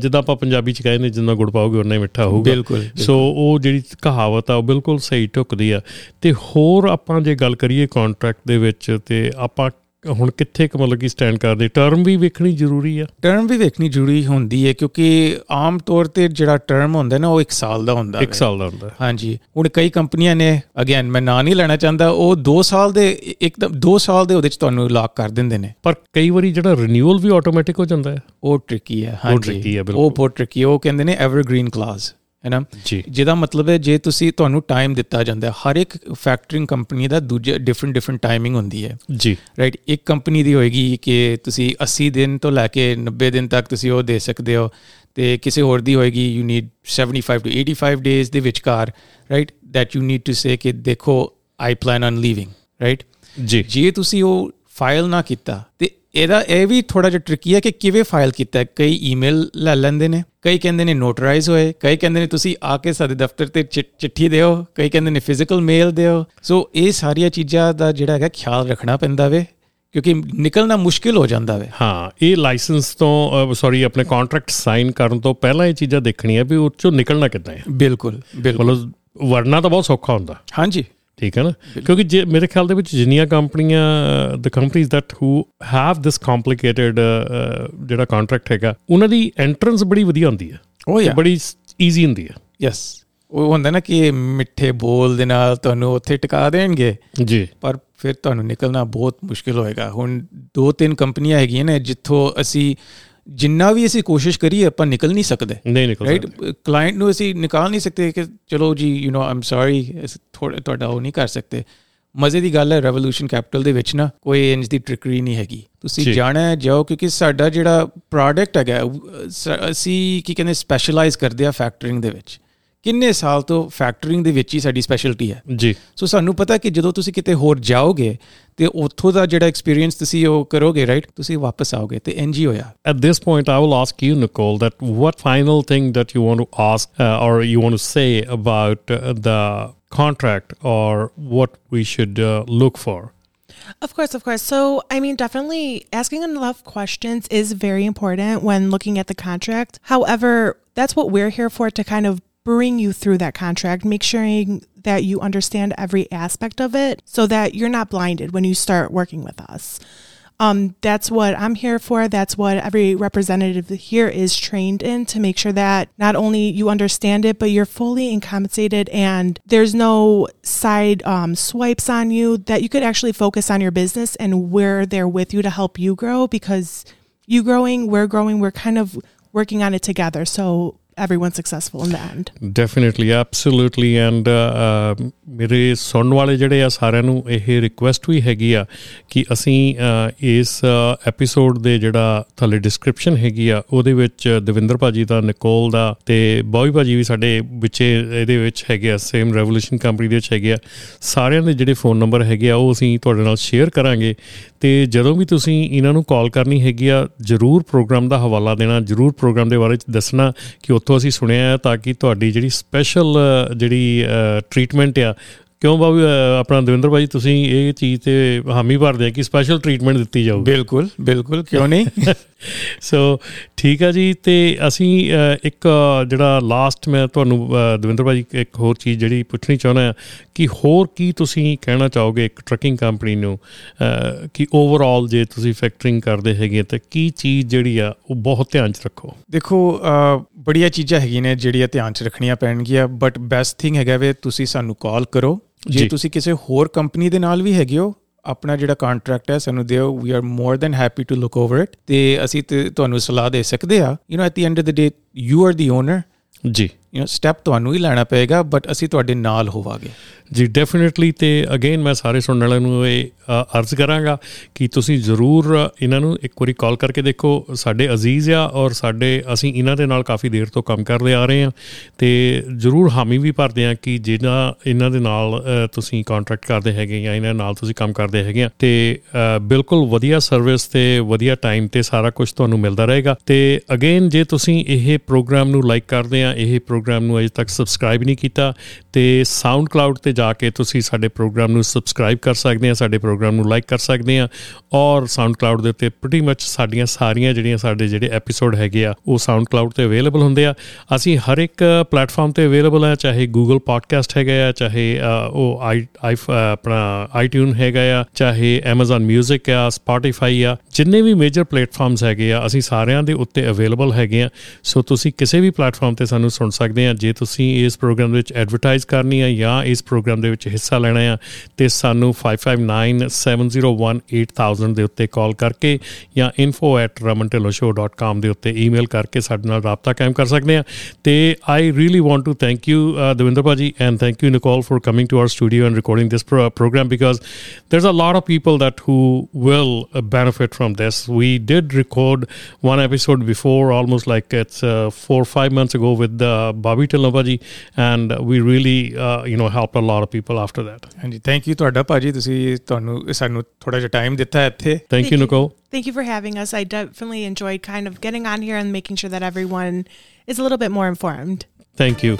ਜਿੱਦਾਂ ਆਪਾਂ ਪੰਜਾਬੀ ਚ ਕਹਿੰਦੇ ਜਿੰਨਾ ਗੁੜ ਪਾਓਗੇ ਉਨਾ ਹੀ ਮਿੱਠਾ ਹੋਊਗਾ। ਬਿਲਕੁਲ ਸੋ ਉਹ ਜਿਹੜੀ ਕਹਾਵਤ ਆ ਉਹ ਬਿਲਕੁਲ ਸਹੀ ਟੁਕਦੀ ਆ। ਤੇ ਹੋਰ ਆਪਾਂ ਜੇ ਗੱਲ ਕਰੀਏ ਕੰਟਰੈਕਟ ਦੇ ਵਿੱਚ ਤੇ ਆਪਾਂ ਹੁਣ ਕਿੱਥੇ ਕ ਮਤਲਬ ਕਿ ਸਟੈਂਡ ਕਰਦੇ? ਟਰਮ ਵੀ ਵੇਖਣੀ ਜ਼ਰੂਰੀ ਆ। ਟਰਮ ਵੀ ਵੇਖਣੀ ਜ਼ਰੂਰੀ ਹੁੰਦੀ ਹੈ ਕਿਉਂਕਿ ਆਮ ਤੌਰ ਤੇ ਜਿਹੜਾ ਟਰਮ ਹੁੰਦਾ ਨਾ ਉਹ 1 ਸਾਲ ਦਾ ਹੁੰਦਾ ਹੈ। 1 ਸਾਲ ਦਾ ਹੁੰਦਾ ਹਾਂਜੀ। ਹੁਣ ਕਈ ਕੰਪਨੀਆਂ ਨੇ ਅਗੇਨ ਮੈਂ ਨਾਂ ਨਹੀਂ ਲੈਣਾ ਚਾਹੁੰਦਾ ਉਹ 2 ਸਾਲ ਦੇ ਇੱਕਦਮ 2 ਸਾਲ ਦੇ ਉਹਦੇ ਚ ਤੁਹਾਨੂੰ ਲੌਕ ਕਰ ਦਿੰਦੇ ਨੇ। ਪਰ ਕਈ ਵਾਰੀ ਜਿਹੜਾ ਰੀਨਿਊਅਲ ਵੀ ਆਟੋਮੈਟਿਕ ਹੋ ਜਾਂਦਾ ਹੈ। ਉਹ ਟ੍ਰਿਕੀ ਹੈ ਹਾਂਜੀ। ਉਹ ਬਹੁਤ ਟ੍ਰਿਕੀ ਉਹ ਕਹਿੰਦੇ ਨੇ ਐਵਰਗ੍ਰੀਨ ਕਲਾਸ ਹੈ ਨਾ ਜਿਹਦਾ ਮਤਲਬ ਹੈ ਜੇ ਤੁਸੀਂ ਤੁਹਾਨੂੰ ਟਾਈਮ ਦਿੱਤਾ ਜਾਂਦਾ ਹੈ ਹਰ ਇੱਕ ਫੈਕਟਰਿੰਗ ਕੰਪਨੀ ਦਾ ਦੂਜੇ ਡਿਫਰੈਂਟ ਡਿਫਰੈਂਟ ਟਾਈਮਿੰਗ ਹੁੰਦੀ ਹੈ। ਜੀ। ਰਾਈਟ ਇੱਕ ਕੰਪਨੀ ਦੀ ਹੋਏਗੀ ਕਿ ਤੁਸੀਂ 80 ਦਿਨ ਤੋਂ ਲੈ ਕੇ 90 ਦਿਨ ਤੱਕ ਤੁਸੀਂ ਉਹ ਦੇ ਸਕਦੇ ਹੋ ਤੇ ਕਿਸੇ ਹੋਰ ਦੀ ਹੋਏਗੀ ਯੂ ਨੀਡ 75 ਟੂ 85 ਡੇਜ਼ ਦੇ ਵਿਚਕਾਰ right that you need to say ਕਿ ਦੇਖੋ I plan on leaving right ਜੀ। ਜੇ ਤੁਸੀਂ ਉਹ ਫਾਈਲ ਨਾ ਕੀਤਾ ਤੇ ਇਹਦਾ ਇਹ ਵੀ ਥੋੜਾ ਜਿਹਾ ਟ੍ਰਿਕੀ ਹੈ ਕਿ ਕਿਵੇਂ ਫਾਈਲ ਕੀਤਾ ਕਈ ਈਮੇਲ ਲੈ ਲੈਂਦੇ ਨੇ ਕਈ ਕਹਿੰਦੇ ਨੇ ਨੋਟਰਾਈਜ਼ ਹੋਏ ਕਈ ਕਹਿੰਦੇ ਨੇ ਤੁਸੀਂ ਆ ਕੇ ਸਾਡੇ ਦਫ਼ਤਰ ਤੇ ਚਿੱਠੀ ਦਿਓ ਕਈ ਕਹਿੰਦੇ ਨੇ ਫਿਜ਼ੀਕਲ ਮੇਲ ਦਿਓ। ਸੋ ਇਹ ਸਾਰੀਆਂ ਚੀਜ਼ਾਂ ਦਾ ਜਿਹੜਾ ਹੈਗਾ ਖਿਆਲ ਰੱਖਣਾ ਪੈਂਦਾ ਵੇ ਕਿਉਂਕਿ ਨਿਕਲਣਾ ਮੁਸ਼ਕਿਲ ਹੋ ਜਾਂਦਾ ਵੇ। ਹਾਂ ਇਹ ਲਾਇਸੈਂਸ ਤੋਂ ਸੌਰੀ ਆਪਣੇ ਕੰਟਰੈਕਟ ਸਾਈਨ ਕਰਨ ਤੋਂ ਪਹਿਲਾਂ ਇਹ ਚੀਜ਼ਾਂ ਦੇਖਣੀਆਂ ਵੀ ਉਹ ਚੋਂ ਨਿਕਲਣਾ ਕਿੱਦਾਂ ਹੈ ਬਿਲਕੁਲ ਬਿਲਕੁਲ। ਵਰਨਾ ਤਾਂ ਬਹੁਤ ਸੌਖਾ ਹੁੰਦਾ। ਹਾਂਜੀ। ਠੀਕ ਹੈ ਨਾ? ਕਿਉਂਕਿ ਜੇ ਮੇਰੇ ਖਿਆਲ ਦੇ ਵਿੱਚ ਜਿੰਨੀਆਂ ਕੰਪਨੀਆਂ ਦ ਕੰਪਨੀਆਂ that who have this complicated ਜਿਹੜਾ ਕੰਟਰੈਕਟ ਹੈਗਾ ਉਹਨਾਂ ਦੀ ਐਂਟਰੈਂਸ ਬੜੀ ਵਧੀਆ ਹੁੰਦੀ ਹੈ। ਉਹ ਯਾ ਬੜੀ ਈਜ਼ੀ ਹੁੰਦੀ ਹੈ। ਯੈਸ ਉਹ ਹੁੰਦਾ ਨਾ ਕਿ ਮਿੱਠੇ ਬੋਲ ਦੇ ਨਾਲ ਤੁਹਾਨੂੰ ਉੱਥੇ ਟਿਕਾ ਦੇਣਗੇ। ਜੀ। ਪਰ ਫਿਰ ਤੁਹਾਨੂੰ ਨਿਕਲਣਾ ਬਹੁਤ ਮੁਸ਼ਕਿਲ ਹੋਏਗਾ। ਹੁਣ ਦੋ ਤਿੰਨ ਕੰਪਨੀਆਂ ਹੈਗੀਆਂ ਨੇ ਜਿੱਥੋਂ ਅਸੀਂ ਜਿੰਨਾ ਵੀ ਅਸੀਂ ਕੋਸ਼ਿਸ਼ ਕਰੀਏ ਆਪਾਂ ਨਿਕਲ ਨਹੀਂ ਸਕਦੇ। ਨਹੀਂ ਨਿਕਲ ਰਾਈਟ ਕਲਾਇੰਟ ਨੂੰ ਅਸੀਂ ਨਿਕਾਲ ਨਹੀਂ ਸਕਦੇ ਕਿ ਚਲੋ ਜੀ ਯੂ نو ਆਮ ਸੌਰੀ ਥੋੜਾ ਤੁਹਾਡਾ ਉਹ ਨਹੀਂ ਕਰ ਸਕਦੇ। ਮਜ਼ੇ ਦੀ ਗੱਲ ਹੈ ਰੈਵੋਲੂਸ਼ਨ ਕੈਪੀਟਲ ਦੇ ਵਿੱਚ ਨਾ ਕੋਈ ਇੰਜ ਦੀ ਟ੍ਰਿਕਰੀ ਨਹੀਂ ਹੈਗੀ। ਤੁਸੀਂ ਜਾਣਾ ਜਾਓ ਕਿਉਂਕਿ ਸਾਡਾ ਜਿਹੜਾ ਪ੍ਰੋਡਕਟ ਹੈਗਾ ਅਸੀਂ ਕੀ ਕਹਿੰਦੇ ਸਪੈਸ਼ਲਾਈਜ਼ ਕਰਦੇ ਆ ਫੈਕਟਰਿੰਗ ਦੇ ਵਿੱਚ। ਕਿੰਨੇ ਸਾਲ ਤੋਂ ਫੈਕਟਰਿੰਗ ਦੇ ਵਿੱਚ ਹੀ ਸਾਡੀ ਸਪੈਸ਼ਲਟੀ ਹੈ ਜੀ ਸੋ ਸਾਨੂੰ ਪਤਾ ਕਿ ਜਦੋਂ ਤੁਸੀਂ ਕਿਤੇ ਹੋਰ ਜਾਓਗੇ ਤੇ ਉੱਥੋਂ ਦਾ ਜਿਹੜਾ ਐਕਸਪੀਰੀਅੰਸ ਤੁਸੀਂ ਉਹ ਕਰੋਗੇ ਰਾਈਟ ਤੁਸੀਂ ਵਾਪਸ ਆਓਗੇ ਤੇ ਇੰਜ ਹੀ ਹੋਇਆ At this point, I will ask you, Nicole, that what final thing that you want to ask uh, or you want to say about uh, the contract or what we should uh, look for? Of course, of course. So, I mean, definitely asking enough questions is very important when looking at the contract. However, that's what we're here for to kind of bring you through that contract, make sure that you understand every aspect of it so that you're not blinded when you start working with us. Um, that's what I'm here for. That's what every representative here is trained in to make sure that not only you understand it, but you're fully compensated and there's no side um, swipes on you, that you could actually focus on your business and we're there with you to help you grow because you growing, we're growing, we're kind of working on it together. So everyone's successful in the end. Definitely, absolutely. And uh, uh, ਮੇਰੇ ਸੁਣਨ ਵਾਲੇ ਜਿਹੜੇ ਆ ਸਾਰਿਆਂ ਨੂੰ ਇਹ request ਵੀ ਹੈਗੀ ਆ ਕਿ ਅਸੀਂ ਇਸ ਐਪੀਸੋਡ ਦੇ ਜਿਹੜਾ ਥੱਲੇ ਡਿਸਕ੍ਰਿਪਸ਼ਨ ਹੈਗੀ ਆ ਉਹਦੇ ਵਿੱਚ ਦਵਿੰਦਰ ਭਾਜੀ ਦਾ ਨਿਕੋਲ ਦਾ ਤੇ ਬੌਬੀ ਭਾਜੀ ਵੀ ਸਾਡੇ ਵਿੱਚੇ ਇਹਦੇ ਵਿੱਚ ਹੈਗੇ ਆ ਸੇਮ ਰੈਵੋਲੂਸ਼ਨ ਕੰਪਨੀ ਦੇ ਵਿੱਚ ਹੈਗੇ ਆ ਸਾਰਿਆਂ ਦੇ ਜਿਹੜੇ ਫੋਨ ਨੰਬਰ ਹੈਗੇ ਆ ਉਹ ਅਸੀਂ ਤੁਹਾਡੇ ਨਾਲ ਸ਼ੇਅਰ ਕਰਾਂਗੇ ਤੇ ਜਦੋਂ ਵੀ ਤੁਸੀਂ ਇਹਨਾਂ ਨੂੰ ਕਾਲ ਕਰਨੀ ਹੈਗੀ ਆ ਜਰੂਰ ਪ੍ਰੋਗਰਾਮ ਦਾ ਹਵਾਲਾ ਦੇਣਾ ਜਰੂਰ ਪ੍ਰੋਗਰਾਮ ਦੇ ਬਾਰੇ ਦੱਸਣਾ ਕਿ ਉੱਥੋਂ ਅਸੀਂ ਸੁਣਿਆ ਹੈ ਤਾਂ ਕਿ ਤੁਹਾਡੀ ਜਿਹੜੀ ਸਪੈਸ਼ਲ ਜਿਹੜੀ ਟ੍ਰੀਟਮੈਂਟ ਆ ਕਿਉਂ ਬਾਬੂ ਆਪਣਾ ਦਵਿੰਦਰ ਭਾਈ ਤੁਸੀਂ ਇਹ ਚੀਜ਼ ਤੇ ਹਾਮੀ ਭਰਦੇ ਆ ਕਿ ਸਪੈਸ਼ਲ ਟ੍ਰੀਟਮੈਂਟ ਦਿੱਤੀ ਜਾਊਗੀ। ਬਿਲਕੁਲ ਬਿਲਕੁਲ ਕਿਉਂ ਨਹੀਂ? ਸੋ ਠੀਕ ਆ ਜੀ ਤੇ ਅਸੀਂ ਇੱਕ ਜਿਹੜਾ ਲਾਸਟ ਮੈਂ ਤੁਹਾਨੂੰ ਦਵਿੰਦਰ ਭਾਜੀ ਇੱਕ ਹੋਰ ਚੀਜ਼ ਜਿਹੜੀ ਪੁੱਛਣੀ ਚਾਹੁੰਦਾ ਆ ਕਿ ਹੋਰ ਕੀ ਤੁਸੀਂ ਕਹਿਣਾ ਚਾਹੋਗੇ ਇੱਕ ਟਰੱਕਿੰਗ ਕੰਪਨੀ ਨੂੰ? ਕਿ ਓਵਰਆਲ ਜੇ ਤੁਸੀਂ ਫੈਕਟਰਿੰਗ ਕਰਦੇ ਹੈਗੇ ਤਾਂ ਕੀ ਚੀਜ਼ ਜਿਹੜੀ ਆ ਉਹ ਬਹੁਤ ਧਿਆਨ 'ਚ ਰੱਖੋ? ਦੇਖੋ ਬੜੀਆਂ ਚੀਜ਼ਾਂ ਹੈਗੀਆਂ ਨੇ ਜਿਹੜੀਆਂ ਧਿਆਨ 'ਚ ਰੱਖਣੀਆਂ ਪੈਣਗੀਆਂ ਬਟ ਬੈਸਟ ਥਿੰਗ ਹੈਗਾ ਵੇ ਤੁਸੀਂ ਸਾਨੂੰ ਕਾਲ ਕਰੋ। ਜੇ ਤੁਸੀਂ ਕਿਸੇ ਹੋਰ ਕੰਪਨੀ ਦੇ ਨਾਲ ਵੀ ਹੈਗੇ ਹੋ ਆਪਣਾ ਜਿਹੜਾ ਕੰਟਰੈਕਟ ਹੈ, ਸਾਨੂੰ ਦਿਓ we are more than happy to look over it ਤੇ ਅਸੀਂ ਤੁਹਾਨੂੰ ਸਲਾਹ ਦੇ ਸਕਦੇ ਆ you know at the end of the day you are the owner ਜੀ। ਯੂ نو ਸਟੈਪ ਤੁਹਾਨੂੰ ਹੀ ਲੈਣਾ ਪਏਗਾ ਬਟ ਅਸੀਂ ਤੁਹਾਡੇ ਨਾਲ ਹੋਵਾਂਗੇ। ਜੀ ਡੈਫੀਨਿਟਲੀ ਤੇ ਅਗੇਨ ਮੈਂ ਸਾਰੇ ਸੁਣਨ ਵਾਲਿਆਂ ਨੂੰ ਇਹ ਅਰਜ਼ ਕਰਾਂਗਾ ਕਿ ਤੁਸੀਂ ਜ਼ਰੂਰ ਇਹਨਾਂ ਨੂੰ ਇੱਕ ਵਾਰੀ ਕਾਲ ਕਰਕੇ ਦੇਖੋ, ਸਾਡੇ ਅਜ਼ੀਜ਼ ਆ ਔਰ ਸਾਡੇ, ਅਸੀਂ ਇਹਨਾਂ ਦੇ ਨਾਲ ਕਾਫੀ ਦੇਰ ਤੋਂ ਕੰਮ ਕਰਦੇ ਆ ਰਹੇ ਆ ਤੇ ਜ਼ਰੂਰ ਹਾਮੀ ਵੀ ਭਰਦੇ ਆ ਕਿ ਜਿਹੜਾ ਇਹਨਾਂ ਦੇ ਨਾਲ ਤੁਸੀਂ ਕੰਟਰੈਕਟ ਕਰਦੇ ਹੈਗੇ ਜਾਂ ਇਹਨਾਂ ਨਾਲ ਤੁਸੀਂ ਕੰਮ ਕਰਦੇ ਹੈਗੇ ਆ ਤੇ ਬਿਲਕੁਲ ਵਧੀਆ ਸਰਵਿਸ ਤੇ ਵਧੀਆ ਟਾਈਮ ਤੇ ਸਾਰਾ ਕੁਝ ਤੁਹਾਨੂੰ ਮਿਲਦਾ ਰਹੇਗਾ ਤੇ ਅਗੇਨ ਜੇ ਤੁਸੀਂ ਇਹ ਪ੍ਰੋਗਰਾਮ ਨੂੰ ਲਾਈਕ ਕਰਦੇ ਆ, ਇਹ ਪ੍ਰੋਗਰਾਮ ਨੂੰ ਅਜੇ ਤੱਕ ਸਬਸਕ੍ਰਾਈਬ ਨਹੀਂ ਕੀਤਾ ਤੇ ਸਾਊਂਡ ਕਲਾਊਡ ਤੇ ਜਾ ਕੇ ਤੁਸੀਂ ਸਾਡੇ ਪ੍ਰੋਗਰਾਮ ਨੂੰ ਸਬਸਕ੍ਰਾਈਬ ਕਰ ਸਕਦੇ ਆ, ਸਾਡੇ ਪ੍ਰੋਗਰਾਮ ਨੂੰ ਲਾਈਕ ਕਰ ਸਕਦੇ ਆ ਔਰ ਸਾਊਂਡ ਕਲਾਊਡ ਦੇ ਉੱਤੇ ਪ੍ਰੀਟੀ ਮੱਚ ਸਾਡੀਆਂ ਸਾਰੀਆਂ ਜਿਹੜੀਆਂ ਸਾਡੇ ਜਿਹੜੇ ਐਪੀਸੋਡ ਹੈਗੇ ਆ, ਉਹ ਸਾਊਂਡ ਕਲਾਊਡ ਤੇ ਅਵੇਲੇਬਲ ਹੁੰਦੇ ਆ। ਅਸੀਂ ਹਰ ਇੱਕ ਪਲੇਟਫਾਰਮ ਤੇ ਅਵੇਲੇਬਲ ਆ, ਚਾਹੇ ਗੂਗਲ ਪੋਡਕਾਸਟ ਹੈਗਾ ਆ, ਚਾਹੇ ਉਹ ਆਈ ਆਪਣਾ ਆਈਟਿਊਨ ਹੈਗਾ ਆ, ਚਾਹੇ Amazon Music ਆ, Spotify ਆ ਜਿੰਨੇ ਵੀ ਮੇਜਰ ਪਲੇਟਫਾਰਮਸ ਹੈਗੇ ਆ, ਅਸੀਂ ਸਾਰਿਆਂ ਦੇ ਉੱਤੇ ਅਵੇਲੇਬਲ ਹੈਗੇ ਆ। ਸੋ ਤੁਸੀਂ ਕਿਸੇ ਵੀ ਪਲੇਟਫਾਰਮ ਤੇ ਸਾਨੂੰ ਸੁਣ ਸਕਦੇ ਆ, ਜੇ ਤੁਸੀਂ ਇਸ ਪ੍ਰੋਗਰਾਮ ਦੇ ਵਿੱਚ ਐਡਵਰਟਾਈਜ਼ ਕਰਨੀ ਆ ਜਾਂ ਇਸ ਪ੍ਰੋਗਰਾਮ ਦੇ ਵਿੱਚ ਹਿੱਸਾ ਲੈਣਾ ਆ, ਤੇ ਸਾਨੂੰ 5597018000 ਦੇ ਉੱਤੇ ਕਾਲ ਕਰਕੇ ਜਾਂ info@ramanteloshow.com ਦੇ ਉੱਤੇ ਈਮੇਲ ਕਰਕੇ ਸਾਡੇ ਨਾਲ رابطہ ਕਾਇਮ ਕਰ ਸਕਦੇ ਆ। ਤੇ I really want to thank you Davinder ਭਾਜੀ and thank you Nicole for coming to our studio and recording this program because there's a lot of people that who will benefit from this we did record one episode before almost like it's uh, four or five months ago with uh, Bobby Tilnavaji and we really uh, you know helped a lot of people after that. ਹਾਂਜੀ thank you ਤੁਹਾਡਾ ਭਾਜੀ ਤੁਸੀਂ ਤੁਹਾਨੂੰ ਸਾਨੂੰ ਥੋੜਾ ਜਿਹਾ time ਦਿੱਤਾ ਇੱਥੇ Thank you Nicole. Thank you for having us. I definitely enjoyed kind of getting on here and making sure that everyone is a little bit more informed. Thank you.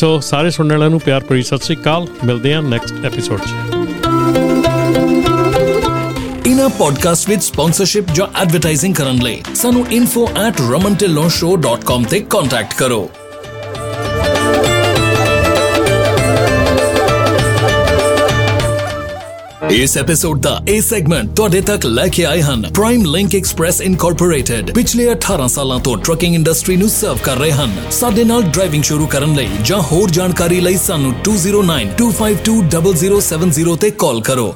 So ਸਾਰੇ ਸੁਣਨ ਵਾਲਿਆਂ ਨੂੰ ਪਿਆਰ ਭਰੀ ਸਤਿ ਸ੍ਰੀ ਅਕਾਲ ਮਿਲਦੇ ਹਾਂ ਨੈਕਸਟ ਐਪੀਸੋਡ 'ਚ ਇਨਾ ਪੋਡਕਾਸਟ ਵਿੱਚ ਸਪਾਂਸਰਸ਼ਿਪ ਜਾਂ ਐਡਵਰਟਾਈਜ਼ਿੰਗ ਕਰਨ ਲਈ ਸਾਨੂੰ info@ramantellonshow.com ਤੇ ਕੰਟੈਕਟ ਕਰੋ। ਇਸ ਐਪੀਸੋਡ ਦਾ ਇਹ ਸੈਗਮੈਂਟ ਤੁਹਾਡੇ ਤੱਕ ਲੈ ਕੇ ਆਏ ਹਨ। ਪ੍ਰਾਈਮ ਲਿੰਕ ਐਕਸਪ੍ਰੈਸ ਇਨਕੋਰਪੋਰੇਟਡ ਪਿਛਲੇ 18 ਸਾਲਾਂ ਤੋਂ ਟਰੱਕਿੰਗ ਇੰਡਸਟਰੀ ਨੂੰ ਸਰਵ ਕਰ ਰਹੇ ਹਨ। ਸਾਡੇ ਨਾਲ ਡਰਾਈਵਿੰਗ ਸ਼ੁਰੂ ਕਰਨ ਲਈ ਜਾਂ ਹੋਰ ਜਾਣਕਾਰੀ ਲਈ ਸਾਨੂੰ 2092520070 ਤੇ ਕਾਲ ਕਰੋ।